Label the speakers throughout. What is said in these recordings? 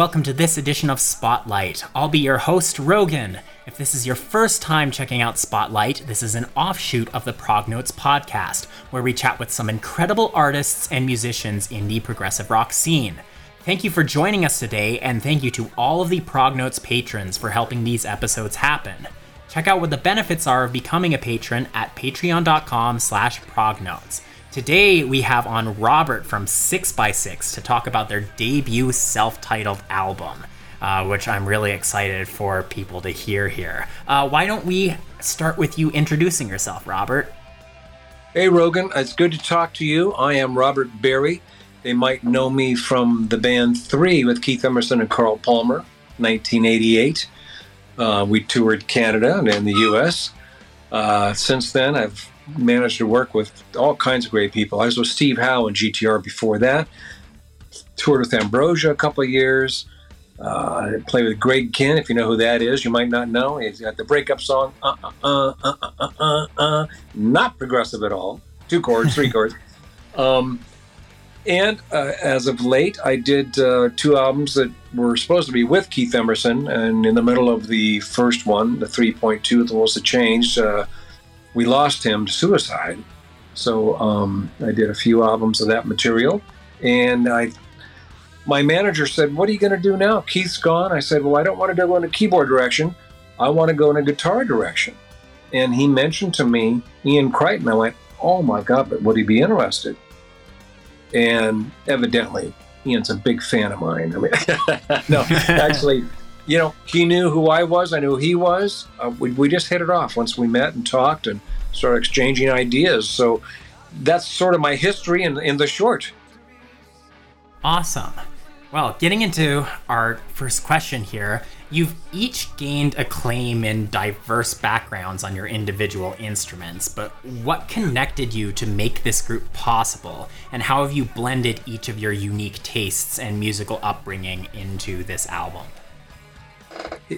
Speaker 1: welcome to this edition of Spotlight. I'll be your host, Rogan. If this is your first time checking out Spotlight, this is an offshoot of the Prognotes podcast, where we chat with some incredible artists and musicians in the progressive rock scene. Thank you for joining us today, and thank you to all of the Prognotes patrons for helping these episodes happen. Check out what the benefits are of becoming a patron at patreon.com slash prognotes. Today we have on Robert from SiX by SiX to talk about their debut self-titled album, uh, which I'm really excited for people to hear here. Uh, why don't we start with you introducing yourself, Robert?
Speaker 2: Hey, Rogan. It's good to talk to you. I am Robert Berry. They might know me from the band Three with Keith Emerson and Carl Palmer, 1988. Uh, we toured Canada and the U.S. Uh, since then, I've managed to work with all kinds of great people. I was with Steve Howe and GTR before that. Toured with Ambrosia a couple of years. Uh, played with Greg Kihn, if you know who that is. You might not know. He's got the breakup song, uh, uh, uh, uh, uh, uh, uh, not progressive at all. Two chords, three chords. Um, and uh, as of late, I did uh, two albums that were supposed to be with Keith Emerson. And in the middle of the first one, the 3.2, The Rules Have Changed, uh, we lost him to suicide. So um, I did a few albums of that material. And I, my manager said, What are you going to do now? Keith's gone. I said, Well, I don't want to go in a keyboard direction. I want to go in a guitar direction. And he mentioned to me Ian Crichton. I went, Oh my God, but would he be interested? and evidently Ian's a big fan of mine. I mean, no, actually, you know, he knew who I was. I knew he was. Uh, we, we just hit it off once we met and talked and started exchanging ideas. So that's sort of my history in, in the short.
Speaker 1: Awesome. Well, getting into our first question here, you've each gained acclaim in diverse backgrounds on your individual instruments, but what connected you to make this group possible, and how have you blended each of your unique tastes and musical upbringing into this album?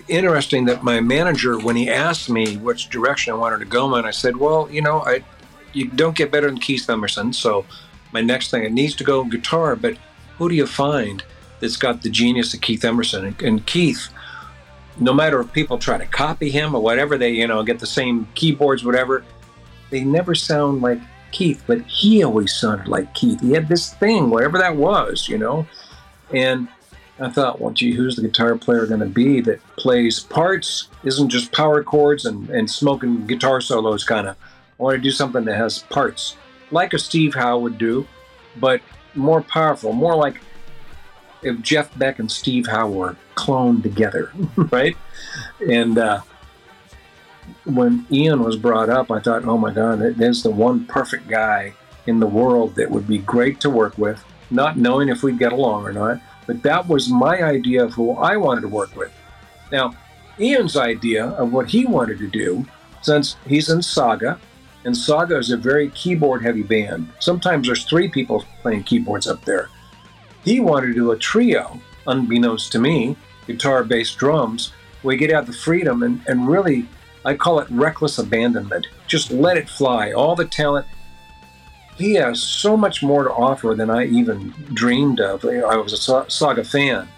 Speaker 2: Interesting that my manager, when he asked me which direction I wanted to go in, I said, "Well, you know, I you don't get better than Keith Emerson, so my next thing it needs to go guitar, but who do you find?" that's got the genius of Keith Emerson. And, and, Keith, no matter if people try to copy him or whatever, they, you know, get the same keyboards, whatever, they never sound like Keith, but he always sounded like Keith. He had this thing, whatever that was, you know. And I thought, well, gee, who's the guitar player going to be that plays parts, isn't just power chords and, and smoking guitar solos kind of. I want to do something that has parts, like a Steve Howe would do, but more powerful, more like if Jeff Beck and Steve Howe were cloned together, right? And uh, when Ian was brought up, I thought, oh my God, there's the one perfect guy in the world that would be great to work with, not knowing if we'd get along or not. But that was my idea of who I wanted to work with. Now, Ian's idea of what he wanted to do, since he's in Saga, and Saga is a very keyboard heavy band. Sometimes there's three people playing keyboards up there. He wanted to do a trio, unbeknownst to me, guitar, bass, drums. We get out the freedom and, and really, I call it reckless abandonment. Just let it fly. All the talent. He has so much more to offer than I even dreamed of. I was a Saga fan,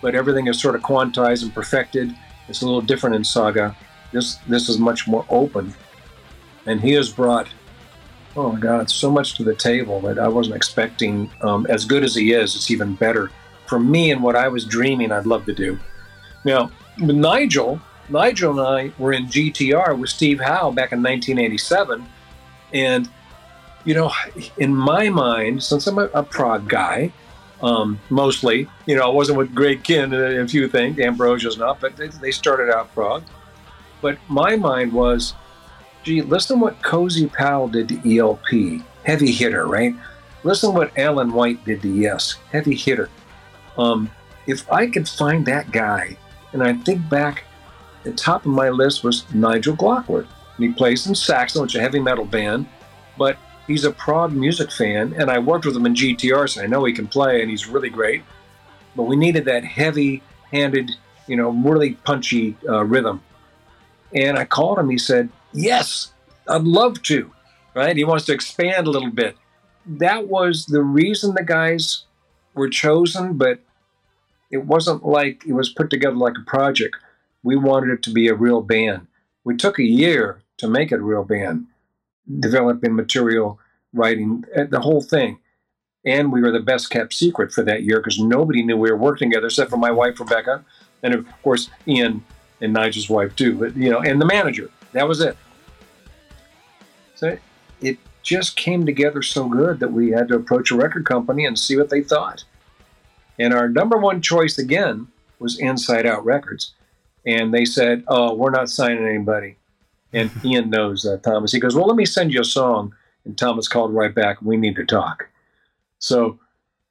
Speaker 2: but everything is sort of quantized and perfected. It's a little different in Saga. This this is much more open, and he has brought Oh my God, so much to the table that I wasn't expecting. Um, as good as he is, it's even better for me and what I was dreaming I'd love to do. Now, Nigel, Nigel and I were in GTR with Steve Howe back in 1987, and you know, in my mind, since I'm a, a prog guy, um, mostly, you know, I wasn't with Greg Kihn and a few things, Ambrosia's not, but they, they started out prog. But my mind was Gee, listen what Cozy Powell did to ELP, heavy hitter, right? Listen what Alan White did to Yes, heavy hitter. Um, if I could find that guy, and I think back, the top of my list was Nigel Glockler. And he plays in Saxon, which is a heavy metal band, but he's a prog music fan, and I worked with him in GTR, so I know he can play, and he's really great. But we needed that heavy-handed, you know, really punchy uh, rhythm. And I called him. He said, Yes, I'd love to. Right? He wants to expand a little bit. that was the reason the guys were chosen, but it wasn't like it was put together like a project. We wanted it to be a real band. We took a year to make it a real band, developing material, writing, eh, the whole thing. And we were the best kept secret for that year because nobody knew we were working together except for my wife, Rebecca, and of course, Ian and Nigel's wife, too, but, you know, and the manager. That was it. So it just came together so good that we had to approach a record company and see what they thought. And our number one choice again was Inside Out Records. And they said, Oh, we're not signing anybody. And Ian knows uh, Thomas. He goes, Well, let me send you a song. And Thomas called right back, We need to talk. So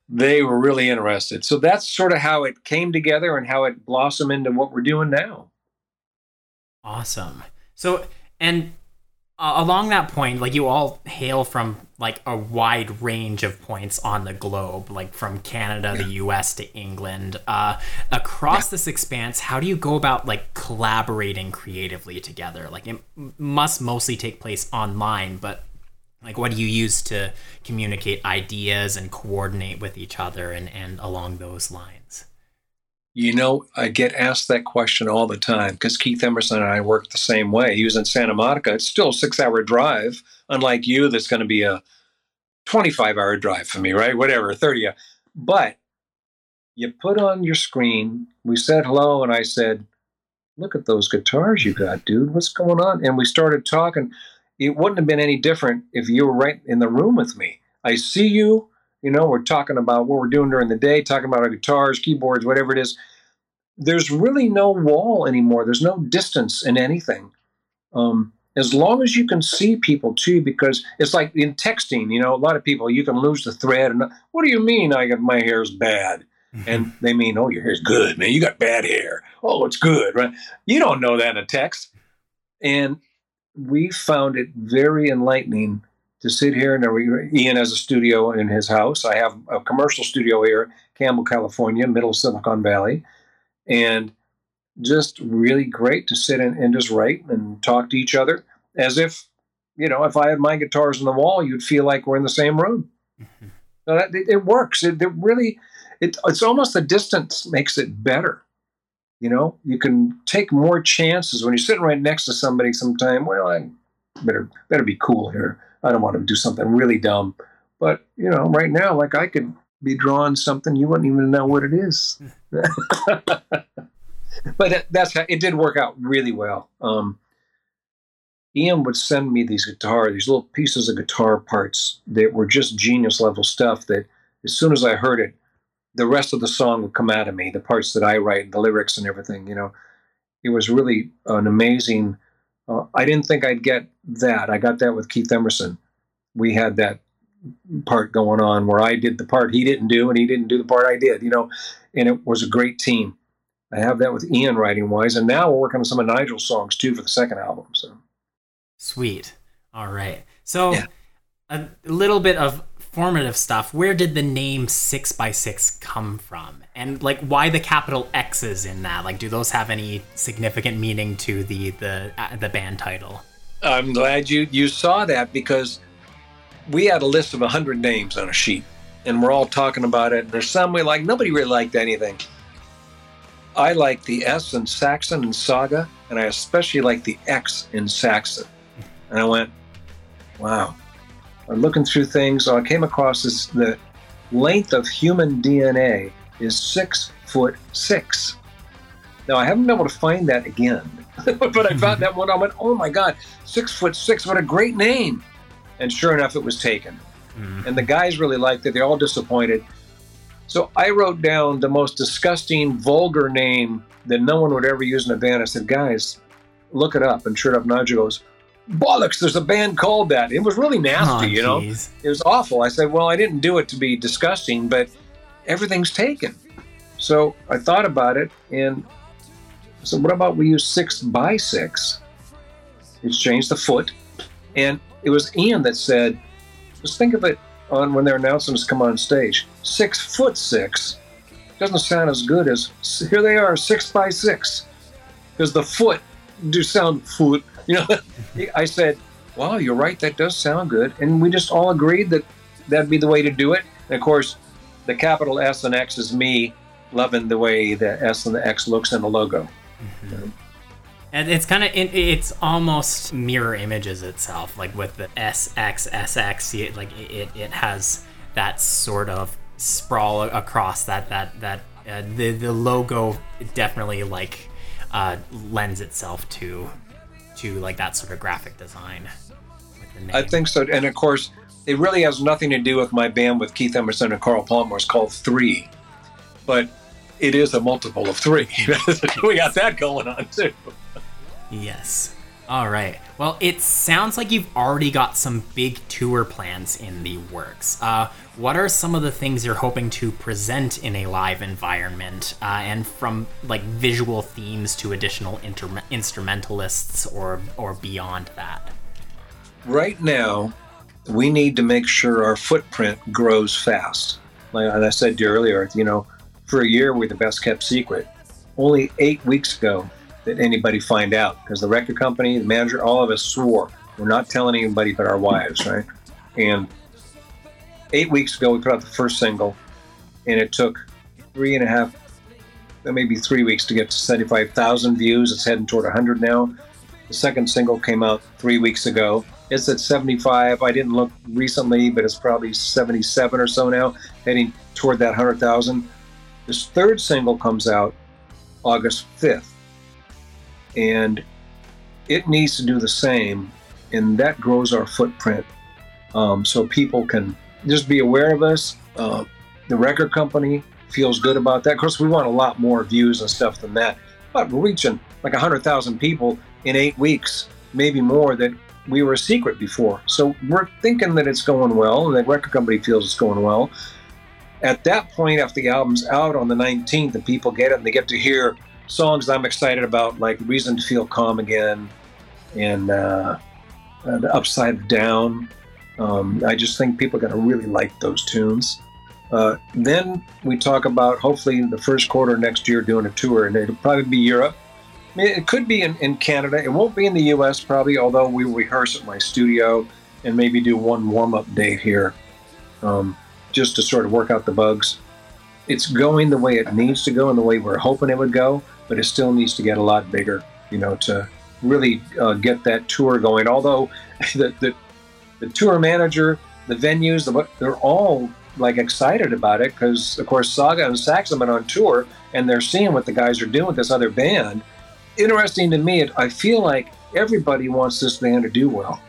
Speaker 2: they were really interested. So that's sort of how it came together and how it blossomed into what we're doing now.
Speaker 1: Awesome. So, and uh, along that point, like you all hail from like a wide range of points on the globe, like from Canada, yeah. the U.S. to England. Uh, across yeah. this expanse, how do you go about like collaborating creatively together? Like it must mostly take place online, but like what do you use to communicate ideas and coordinate with each other and, and along those lines?
Speaker 2: You know, I get asked that question all the time because Keith Emerson and I work the same way. He was in Santa Monica. It's still a six hour drive, unlike you, that's going to be a 25 hour drive for me, right? Whatever, 30. But you put on your screen, we said hello, and I said, Look at those guitars you got, dude. What's going on? And we started talking. It wouldn't have been any different if you were right in the room with me. I see you. You know, we're talking about what we're doing during the day, talking about our guitars, keyboards, whatever it is. There's really no wall anymore. There's no distance in anything. Um, as long as you can see people too, because it's like in texting, you know, a lot of people, you can lose the thread. And what do you mean I got my hair's bad? Mm-hmm. And they mean, oh, your hair's good, man. You got bad hair. Oh, it's good, right? You don't know that in a text. And we found it very enlightening to sit here. And Ian has a studio in his house. I have a commercial studio here, Campbell, California, middle Silicon Valley, and just really great to sit in, and just write and talk to each other as if you know if I had my guitars on the wall, you'd feel like we're in the same room. Mm-hmm. So that, it, it, works. It, it really, it, it's almost the distance makes it better. You know, you can take more chances when you're sitting right next to somebody. Sometime, well, I better better be cool here. I don't want to do something really dumb. But, you know, right now, like I could be drawing something you wouldn't even know what it is. but that, that's how, it did work out really well. Um, Ian would send me these guitar, these little pieces of guitar parts that were just genius level stuff that as soon as I heard it, the rest of the song would come out of me, the parts that I write, the lyrics and everything, you know. It was really an amazing uh, I didn't think I'd get that. I got that with Keith Emerson. We had that part going on where I did the part he didn't do, and he didn't do the part I did. You know, and it was a great team. I have that with Ian writing wise, and now we're working on some of Nigel's songs too for the second album. So
Speaker 1: sweet. All right. So yeah. a little bit of formative stuff. Where did the name Six by Six come from? And like why the capital X's in that? Like do those have any significant meaning to the the uh, the band title?
Speaker 2: I'm glad you you saw that because we had a list of 100 names on a sheet and we're all talking about it. And there's some we like, nobody really liked anything. I like the S in Saxon and Saga, and I especially like the X in Saxon. And I went, wow, looking through things, I came across this the length of human DNA is six foot six. Now I haven't been able to find that again, but I found that one. I went, oh my god, six foot six! What a great name! And sure enough, it was taken. Mm-hmm. And the guys really liked it. They're all disappointed. So I wrote down the most disgusting, vulgar name that no one would ever use in a band. I said, guys, look it up. And sure enough, Nigel goes, bollocks, there's a band called that. It was really nasty, oh, you know? It was awful. I said, well, I didn't do it to be disgusting, but everything's taken. So I thought about it and I said, what about we use six by six? It's changed the foot. And it was Ian that said, just think of it on when their announcements come on stage. Six foot six doesn't sound as good as here they are, six by six. Because the foot do sound foot you know, I said, wow, you're right. That does sound good. And we just all agreed that that'd be the way to do it. And of course, the capital S and X is me loving the way the S and the X looks in the logo. Mm-hmm.
Speaker 1: And it's kind of it, it's almost mirror images itself, like with the S X S X. Like it, it has that sort of sprawl across that that that uh, the the logo definitely like uh, lends itself to to like that sort of graphic design.
Speaker 2: I think so, and of course, it really has nothing to do with my band with Keith Emerson and Carl Palmer. It's called Three, but it is a multiple of three. we got that going on too.
Speaker 1: Yes. All right. Well, it sounds like you've already got some big tour plans in the works. Uh, what are some of the things you're hoping to present in a live environment, uh, and from like visual themes to additional inter- instrumentalists or or beyond that?
Speaker 2: Right now, we need to make sure our footprint grows fast. Like I said to you earlier, you know, for a year we're the best kept secret. Only eight weeks ago, that anybody find out because the record company, the manager, all of us swore we're not telling anybody but our wives, right? And eight weeks ago, we put out the first single, and it took three and a half, maybe three weeks to get to 75,000 views. It's heading toward 100 now. The second single came out three weeks ago. It's at 75. I didn't look recently, but it's probably 77 or so now, heading toward that 100,000. This third single comes out August 5th and it needs to do the same, and that grows our footprint. Um, so people can just be aware of us. Uh, the record company feels good about that. Of course, we want a lot more views and stuff than that, but we're reaching like 100,000 people in eight weeks, maybe more that we were a secret before. So we're thinking that it's going well, and the record company feels it's going well. At that point, after the album's out on the 19th, and people get it and they get to hear songs I'm excited about, like Reason to Feel Calm Again and uh, uh, The Upside Down. Um, I just think people are going to really like those tunes. Uh, then we talk about hopefully the first quarter next year doing a tour, and it'll probably be Europe. It could be in, in Canada. It won't be in the U.S. probably, although we rehearse at my studio and maybe do one warm-up date here, um, just to sort of work out the bugs. It's going the way it needs to go and the way we're hoping it would go but it still needs to get a lot bigger, you know, to really uh, get that tour going. Although the, the, the tour manager, the venues, the, they're all like excited about it because, of course, Saga and Sax have on tour and they're seeing what the guys are doing with this other band. Interesting to me, I feel like everybody wants this band to do well.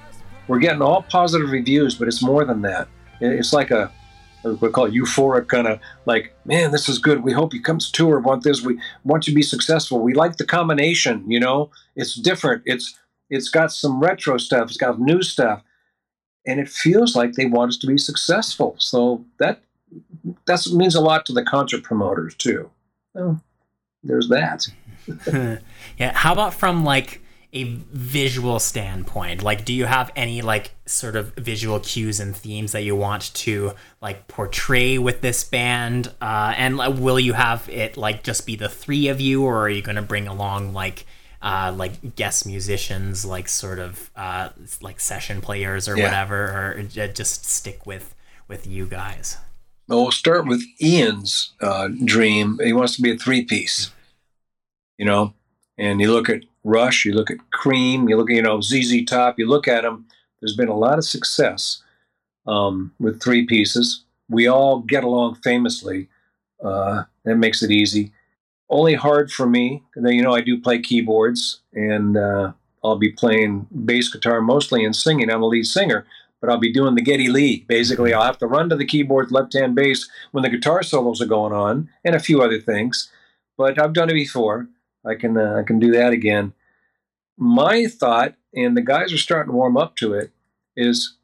Speaker 2: We're getting all positive reviews, but it's more than that. It's like a we call it euphoric kind of like, man, this is good. We hope you come to tour. Want this? We want you to be successful. We like the combination. You know, it's different. It's it's got some retro stuff. It's got new stuff, and it feels like they want us to be successful. So that that means a lot to the concert promoters too. Oh, there's that.
Speaker 1: yeah. How about from like a visual standpoint? Like do you have any like sort of visual cues and themes that you want to like portray with this band? Uh, and like, will you have it like just be the three of you or are you going to bring along like uh, like guest musicians like sort of uh, like session players or yeah. whatever or just stick with with you guys?
Speaker 2: Well we'll start with ian's uh, dream. He wants to be a three piece you know and you look at Rush, you look at Cream, you look at, you know, ZZ Top, you look at them, there's been a lot of success um, with three pieces. We all get along famously. Uh, that makes it easy. Only hard for me, you know, I do play keyboards and uh, I'll be playing bass guitar mostly and singing. I'm a lead singer, but I'll be doing the Geddy Lee. Basically, I'll have to run to the keyboard, left hand bass when the guitar solos are going on, and a few other things. But I've done it before. I can uh, I can do that again. My thought, and the guys are starting to warm up to it, is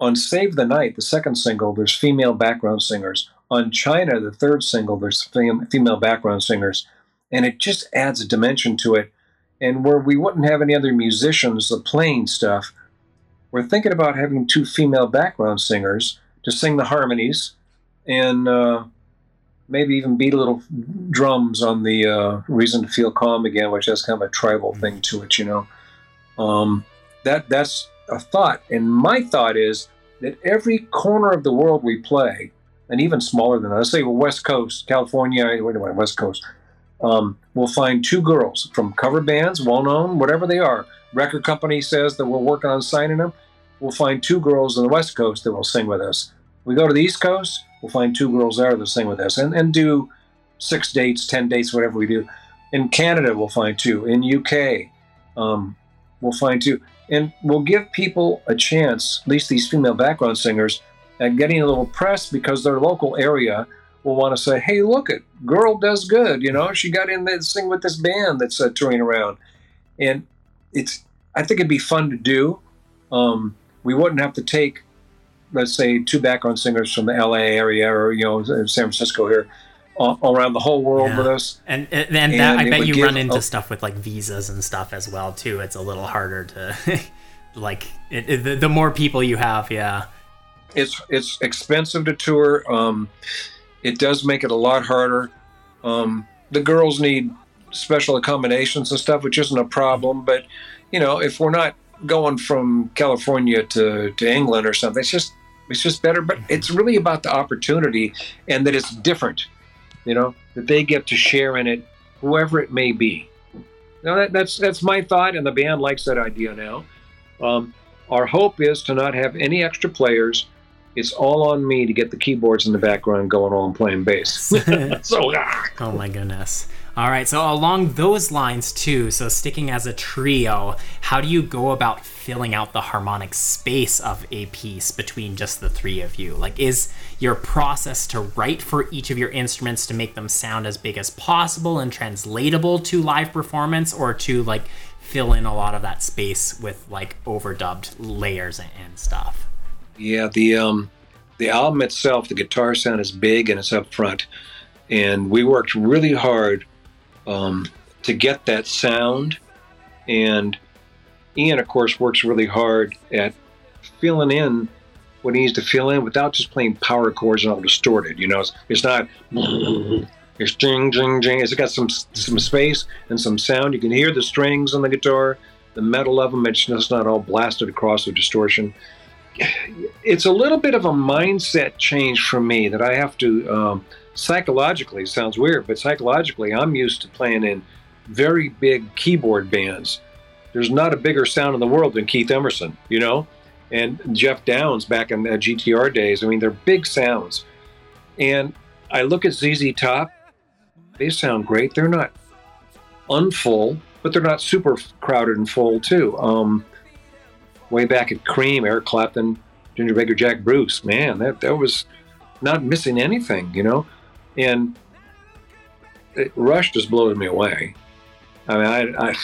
Speaker 2: on Save the Night, the second single, there's female background singers. On China, the third single, there's female background singers, and it just adds a dimension to it. And where we wouldn't have any other musicians playing stuff, we're thinking about having two female background singers to sing the harmonies and uh, maybe even beat a little drums on the uh, reason to feel calm again, which has kind of a tribal mm-hmm. thing to it, you know. Um, that that's a thought, and my thought is that every corner of the world we play, and even smaller than that, let's say West Coast, California, wait a minute, West Coast, um, we'll find two girls from cover bands, well known, whatever they are. Record company says that we're working on signing them. We'll find two girls on the West Coast that will sing with us. We go to the East Coast, we'll find two girls there that sing with us and, and do six dates, 10 dates, whatever we do. In Canada, we'll find two. In UK, um, we'll find two. And we'll give people a chance, at least these female background singers, at getting a little press because their local area will want to say, hey, look, it girl does good. You know, she got in there to sing with this band that's uh, touring around. And it's, I think it'd be fun to do. Um, we wouldn't have to take, let's say, two background singers from the LA area or, you know, San Francisco here all around the whole world
Speaker 1: Yeah.
Speaker 2: with us.
Speaker 1: And and, and,
Speaker 2: And
Speaker 1: that, I bet you run into
Speaker 2: a-
Speaker 1: stuff with like visas and stuff as well too. It's a little harder to like it, it- the, the more people you have, yeah.
Speaker 2: it's it's expensive to tour. Um, it does make it a lot harder. Um, the girls need special accommodations and stuff, which isn't a problem. But you know, if we're not going from California to, to England or something, it's just it's just better. But it's really about the opportunity and that it's different. You know, that they get to share in it, whoever it may be. Now that, that's that's my thought, and the band likes that idea now. Um, our hope is to not have any extra players. It's all on me to get the keyboards in the background going on playing bass. so ah.
Speaker 1: Oh my goodness. All right, so along those lines too, so sticking as a trio, how do you go about filling out the harmonic space of a piece between just the three of you? Like is your process to write for each of your instruments to make them sound as big as possible and translatable to live performance or to like fill in a lot of that space with like overdubbed layers and- stuff?
Speaker 2: Yeah, the um, the album itself, the guitar sound is big and it's up front, and we worked really hard um, to get that sound. And Ian, of course, works really hard at filling in what he needs to fill in without just playing power chords and all distorted. You know, it's, it's not. It's jing jing jing. It's got some some space and some sound. You can hear the strings on the guitar, the metal of them. It's just not all blasted across with distortion it's a little bit of a mindset change for me that I have to um, psychologically sounds weird, but psychologically I'm used to playing in very big keyboard bands. There's not a bigger sound in the world than Keith Emerson, you know, and Geoff Downes back in the GTR days. I mean, they're big sounds, and I look at ZZ Top. They sound great. They're not unfull, but they're not super crowded and full too. Um, way back at Cream, Eric Clapton, Ginger Baker, Jack Bruce, man, that that was not missing anything, you know. And it, Rush just blows me away. I mean, I, I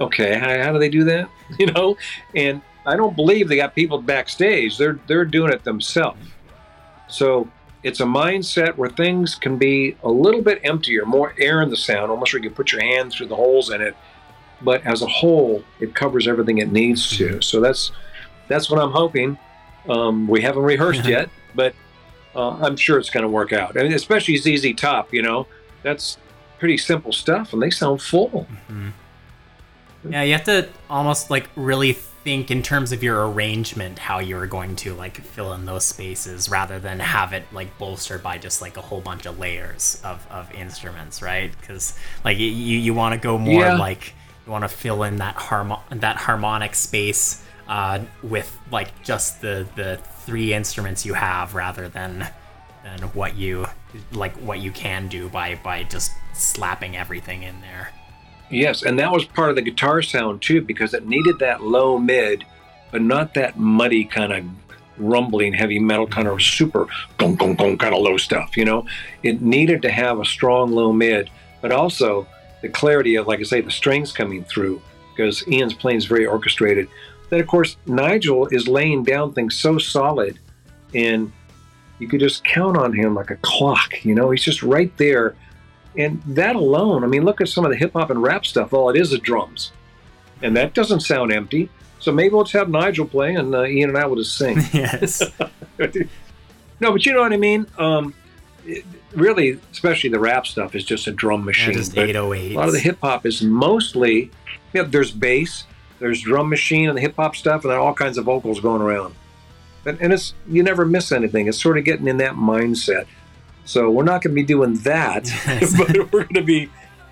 Speaker 2: okay, how, how do they do that, you know? And I don't believe they got people backstage. They're they're doing it themselves. So it's a mindset where things can be a little bit emptier, more air in the sound, almost where you can put your hand through the holes in it but as a whole, it covers everything it needs to. So that's that's what I'm hoping. Um, we haven't rehearsed yet, but uh, I'm sure it's going to work out. I mean, especially ZZ Top, you know, that's pretty simple stuff, and they sound full.
Speaker 1: Yeah, you have to almost like really think in terms of your arrangement how you're going to like fill in those spaces rather than have it like bolstered by just like a whole bunch of layers of, of instruments, right? Because like you you want to go more
Speaker 2: Yeah.
Speaker 1: like you want to fill in that harmo- that harmonic space uh, with like just the the three instruments you have rather than than what you like what you can do by by just slapping everything in there.
Speaker 2: Yes, and that was part of the guitar sound too, because it needed that low mid, but not that muddy kind of rumbling heavy metal kind of super gong gong gong kind of low stuff. You know, it needed to have a strong low mid, but also the clarity of, like I say, the strings coming through, because Ian's playing is very orchestrated. Then of course Nigel is laying down things so solid, and you could just count on him like a clock. You know, he's just right there. And that alone, I mean, look at some of the hip hop and rap stuff. All it is is drums, and that doesn't sound empty. So maybe let's have Nigel play, and uh, Ian and I will just sing.
Speaker 1: yes.
Speaker 2: no, but you know what I mean. Um, it- really, especially the rap stuff is just a drum
Speaker 1: Yeah,
Speaker 2: machine.
Speaker 1: just
Speaker 2: but
Speaker 1: 808s.
Speaker 2: a lot of the hip hop is mostly, yeah. There's bass, there's drum machine, and the hip hop stuff, and then all kinds of vocals going around. and, and it's you never miss anything. It's sort of getting in that mindset. So we're not going to be doing that, but we're going to be,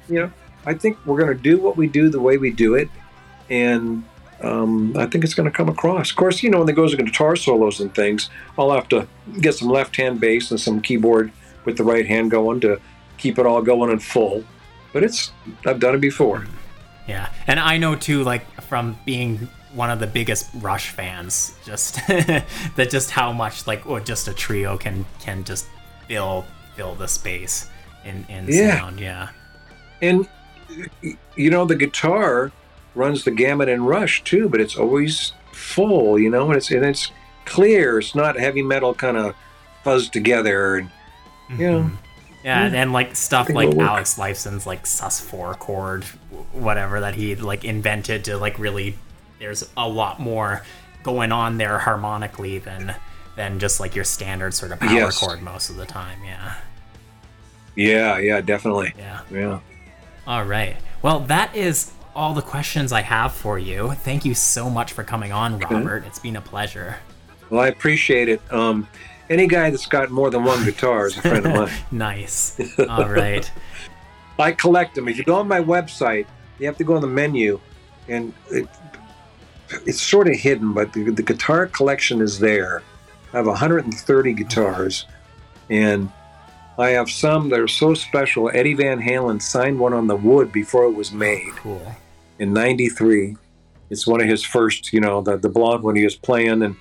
Speaker 2: you know, I think we're going to do what we do the way we do it, and um, I think it's going to come across. Of course, you know, when they goes to guitar solos and things, I'll have to get some left hand bass and some keyboard with the right hand going to keep it all going in full. But it's I've done it before.
Speaker 1: Yeah, and I know too, like from being one of the biggest Rush fans, just that just how much like or just a trio can can just fill fill the space in in
Speaker 2: Yeah.
Speaker 1: sound. Yeah.
Speaker 2: And you know, the guitar runs the gamut in Rush too, but it's always full, you know, and it's and it's clear. It's not heavy metal kind of fuzzed together. And you know, mm-hmm.
Speaker 1: Yeah, and, and like stuff like. Alex Lifeson's like sus four chord, whatever that he like invented to like really. There's a lot more going on there harmonically than than just like your standard sort of power
Speaker 2: Yes.
Speaker 1: chord most of the time. Yeah,
Speaker 2: yeah, yeah, definitely,
Speaker 1: yeah.
Speaker 2: yeah.
Speaker 1: All right. Well, that is all the questions I have for you. Thank you so much for coming on, Robert. It's been a pleasure.
Speaker 2: Well, I appreciate it. Um, any guy that's got more than one guitar is a friend of mine.
Speaker 1: Nice. All right.
Speaker 2: I collect them. If you go on my website, you have to go on the menu, and it, it's sort of hidden, but the, the guitar collection is there. I have 130 guitars, and I have some that are so special. Eddie Van Halen signed one on the wood before it was made
Speaker 1: Cool.
Speaker 2: in '93. It's one of his first, you know, the the blonde one he was playing, and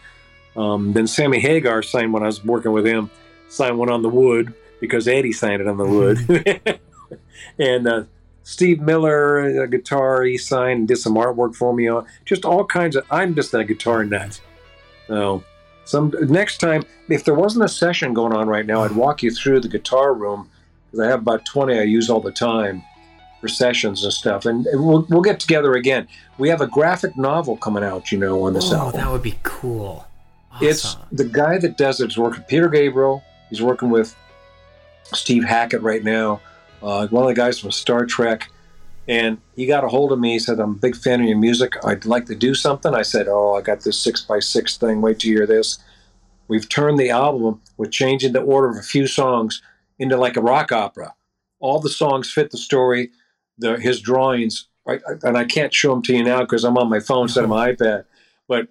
Speaker 2: um, then Sammy Hagar signed when I was working with him, signed one on the wood because Eddie signed it on the wood, and uh, Steve Miller, a guitar, he signed did some artwork for me on just all kinds of. I'm just a guitar nut. So, some next time, if there wasn't a session going on right now, I'd walk you through the guitar room because I have about 20 I use all the time for sessions and stuff, and, we'll we'll get together again. We have a graphic novel coming out, you know, on this
Speaker 1: Oh,
Speaker 2: album.
Speaker 1: that would be cool. Awesome.
Speaker 2: It's the guy that does it is working Peter Gabriel. He's working with Steve Hackett right now, uh, one of the guys from Star Trek. And he got a hold of me. He said, "I'm a big fan of your music. I'd like to do something." I said, "Oh, I got this six by six thing. Wait till you hear this." We've turned the album with changing the order of a few songs into like a rock opera. All the songs fit the story. The his drawings, right, and I can't show them to you now because I'm on my phone instead of my iPad. But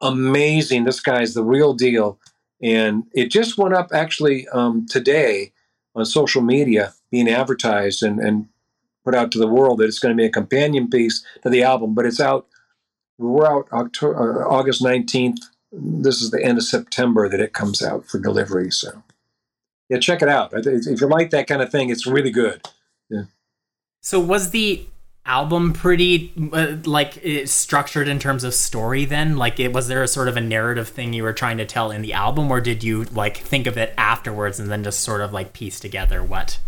Speaker 2: amazing. This guy's the real deal. And it just went up actually um, today on social media, being advertised and, and put out to the world that it's going to be a companion piece to the album. But it's out, we're out October, uh, August 19th. This is the end of September that it comes out for delivery. So, yeah, check it out. If you like that kind of thing, it's really good. Yeah.
Speaker 1: So was the album pretty uh, like structured in terms of story then? Like it was there a sort of a narrative thing you were trying to tell in the album or did you like think of it afterwards and then just sort of like piece together what?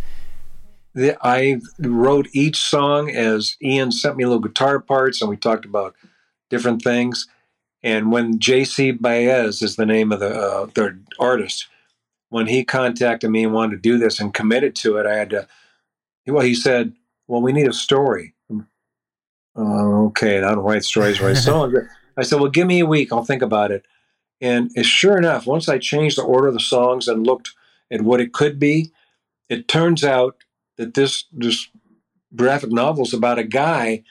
Speaker 2: The, I wrote each song as Ian sent me little guitar parts, and we talked about different things. And when J.C. Baez is the name of the uh, their artist, when he contacted me and wanted to do this and committed to it, I had to. Well, he said, "Well, we need a story." Uh, okay, I don't write stories, write songs. I said, "Well, give me a week. I'll think about it." And sure enough, once I changed the order of the songs and looked at what it could be, it turns out that this this graphic novel is about a guy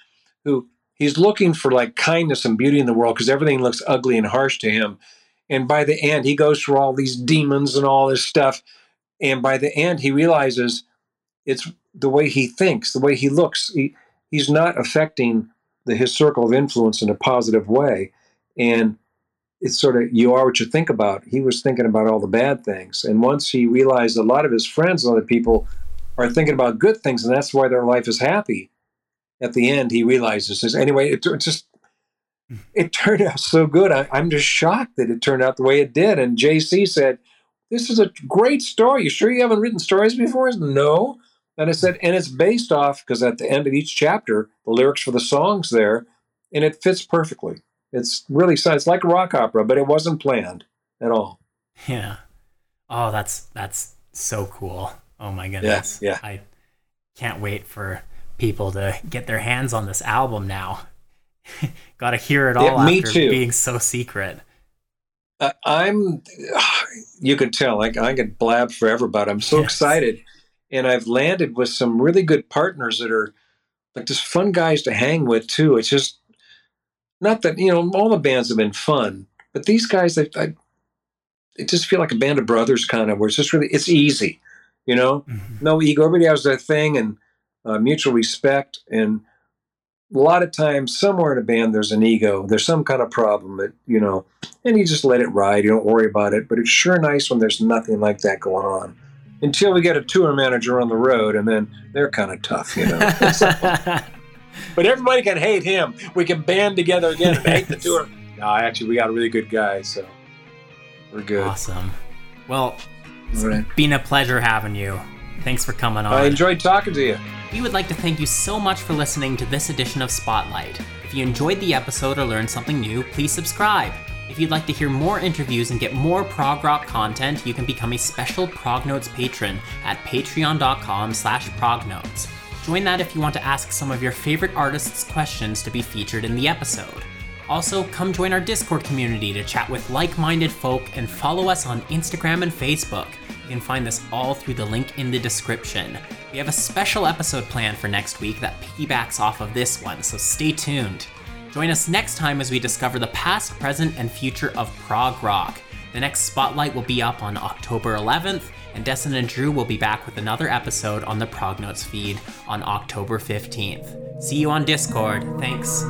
Speaker 2: who he's looking for like kindness and beauty in the world because everything looks ugly and harsh to him. And by the end, he goes through all these demons and all this stuff. And by the end, he realizes it's the way he thinks, the way he looks. He, he's not affecting the, his circle of influence in a positive way. And it's sort of you are what you think about. He was thinking about all the bad things. And once he realized a lot of his friends and other people are thinking about good things, and that's why their life is happy. At the end, he realizes this. Anyway, it, it just hmm. it turned out so good. I, I'm just shocked that it turned out the way it did. And JC said, "This is a great story. You sure you haven't written stories before?" Said, no. And I said, and it's based off because at the end of each chapter, the lyrics for the songs there, and it fits perfectly. It's really it's like a rock opera, but it wasn't planned at all.
Speaker 1: Yeah. Oh, that's that's so cool. Oh my goodness.
Speaker 2: yeah.
Speaker 1: I can't wait for people to get their hands on this album now. Got to hear it all
Speaker 2: Yeah, me
Speaker 1: after
Speaker 2: too.
Speaker 1: being so secret.
Speaker 2: Uh, I'm, you can tell, I, I can blab forever, but I'm so yes. excited. And I've landed with some really good partners that are like just fun guys to hang with, too. It's just not that, you know, all the bands have been fun, but these guys, I, I, I just feel like a band of brothers kind of, where it's just really, it's easy, you know, mm-hmm. no ego. Everybody has their thing and uh, mutual respect. And, a lot of times somewhere in a band there's an ego there's some kind of problem that you know and you just let it ride you don't worry about it but it's sure nice when there's nothing like that going on until we get a tour manager on the road and then they're kind of tough you know but everybody can hate him we can band together again and hate the tour no actually we got a really good guy so we're good
Speaker 1: awesome well it's right. been a pleasure having you thanks for coming on
Speaker 2: i enjoyed talking to you
Speaker 1: we would like to thank you so much for listening to this edition of Spotlight. If you enjoyed the episode or learned something new, please subscribe. If you'd like to hear more interviews and get more prog rock content, you can become a special Prognotes patron at patreon.com slash prognotes. Join that if you want to ask some of your favorite artists' questions to be featured in the episode. Also, come join our Discord community to chat with like minded folk and follow us on Instagram and Facebook. You can find this all through the link in the description. We have a special episode planned for next week that piggybacks off of this one, so stay tuned. Join us next time as we discover the past, present, and future of prog rock. The next spotlight will be up on October 11th, and Destin and Drew will be back with another episode on the Prognotes feed on October 15th. See you on Discord. Thanks.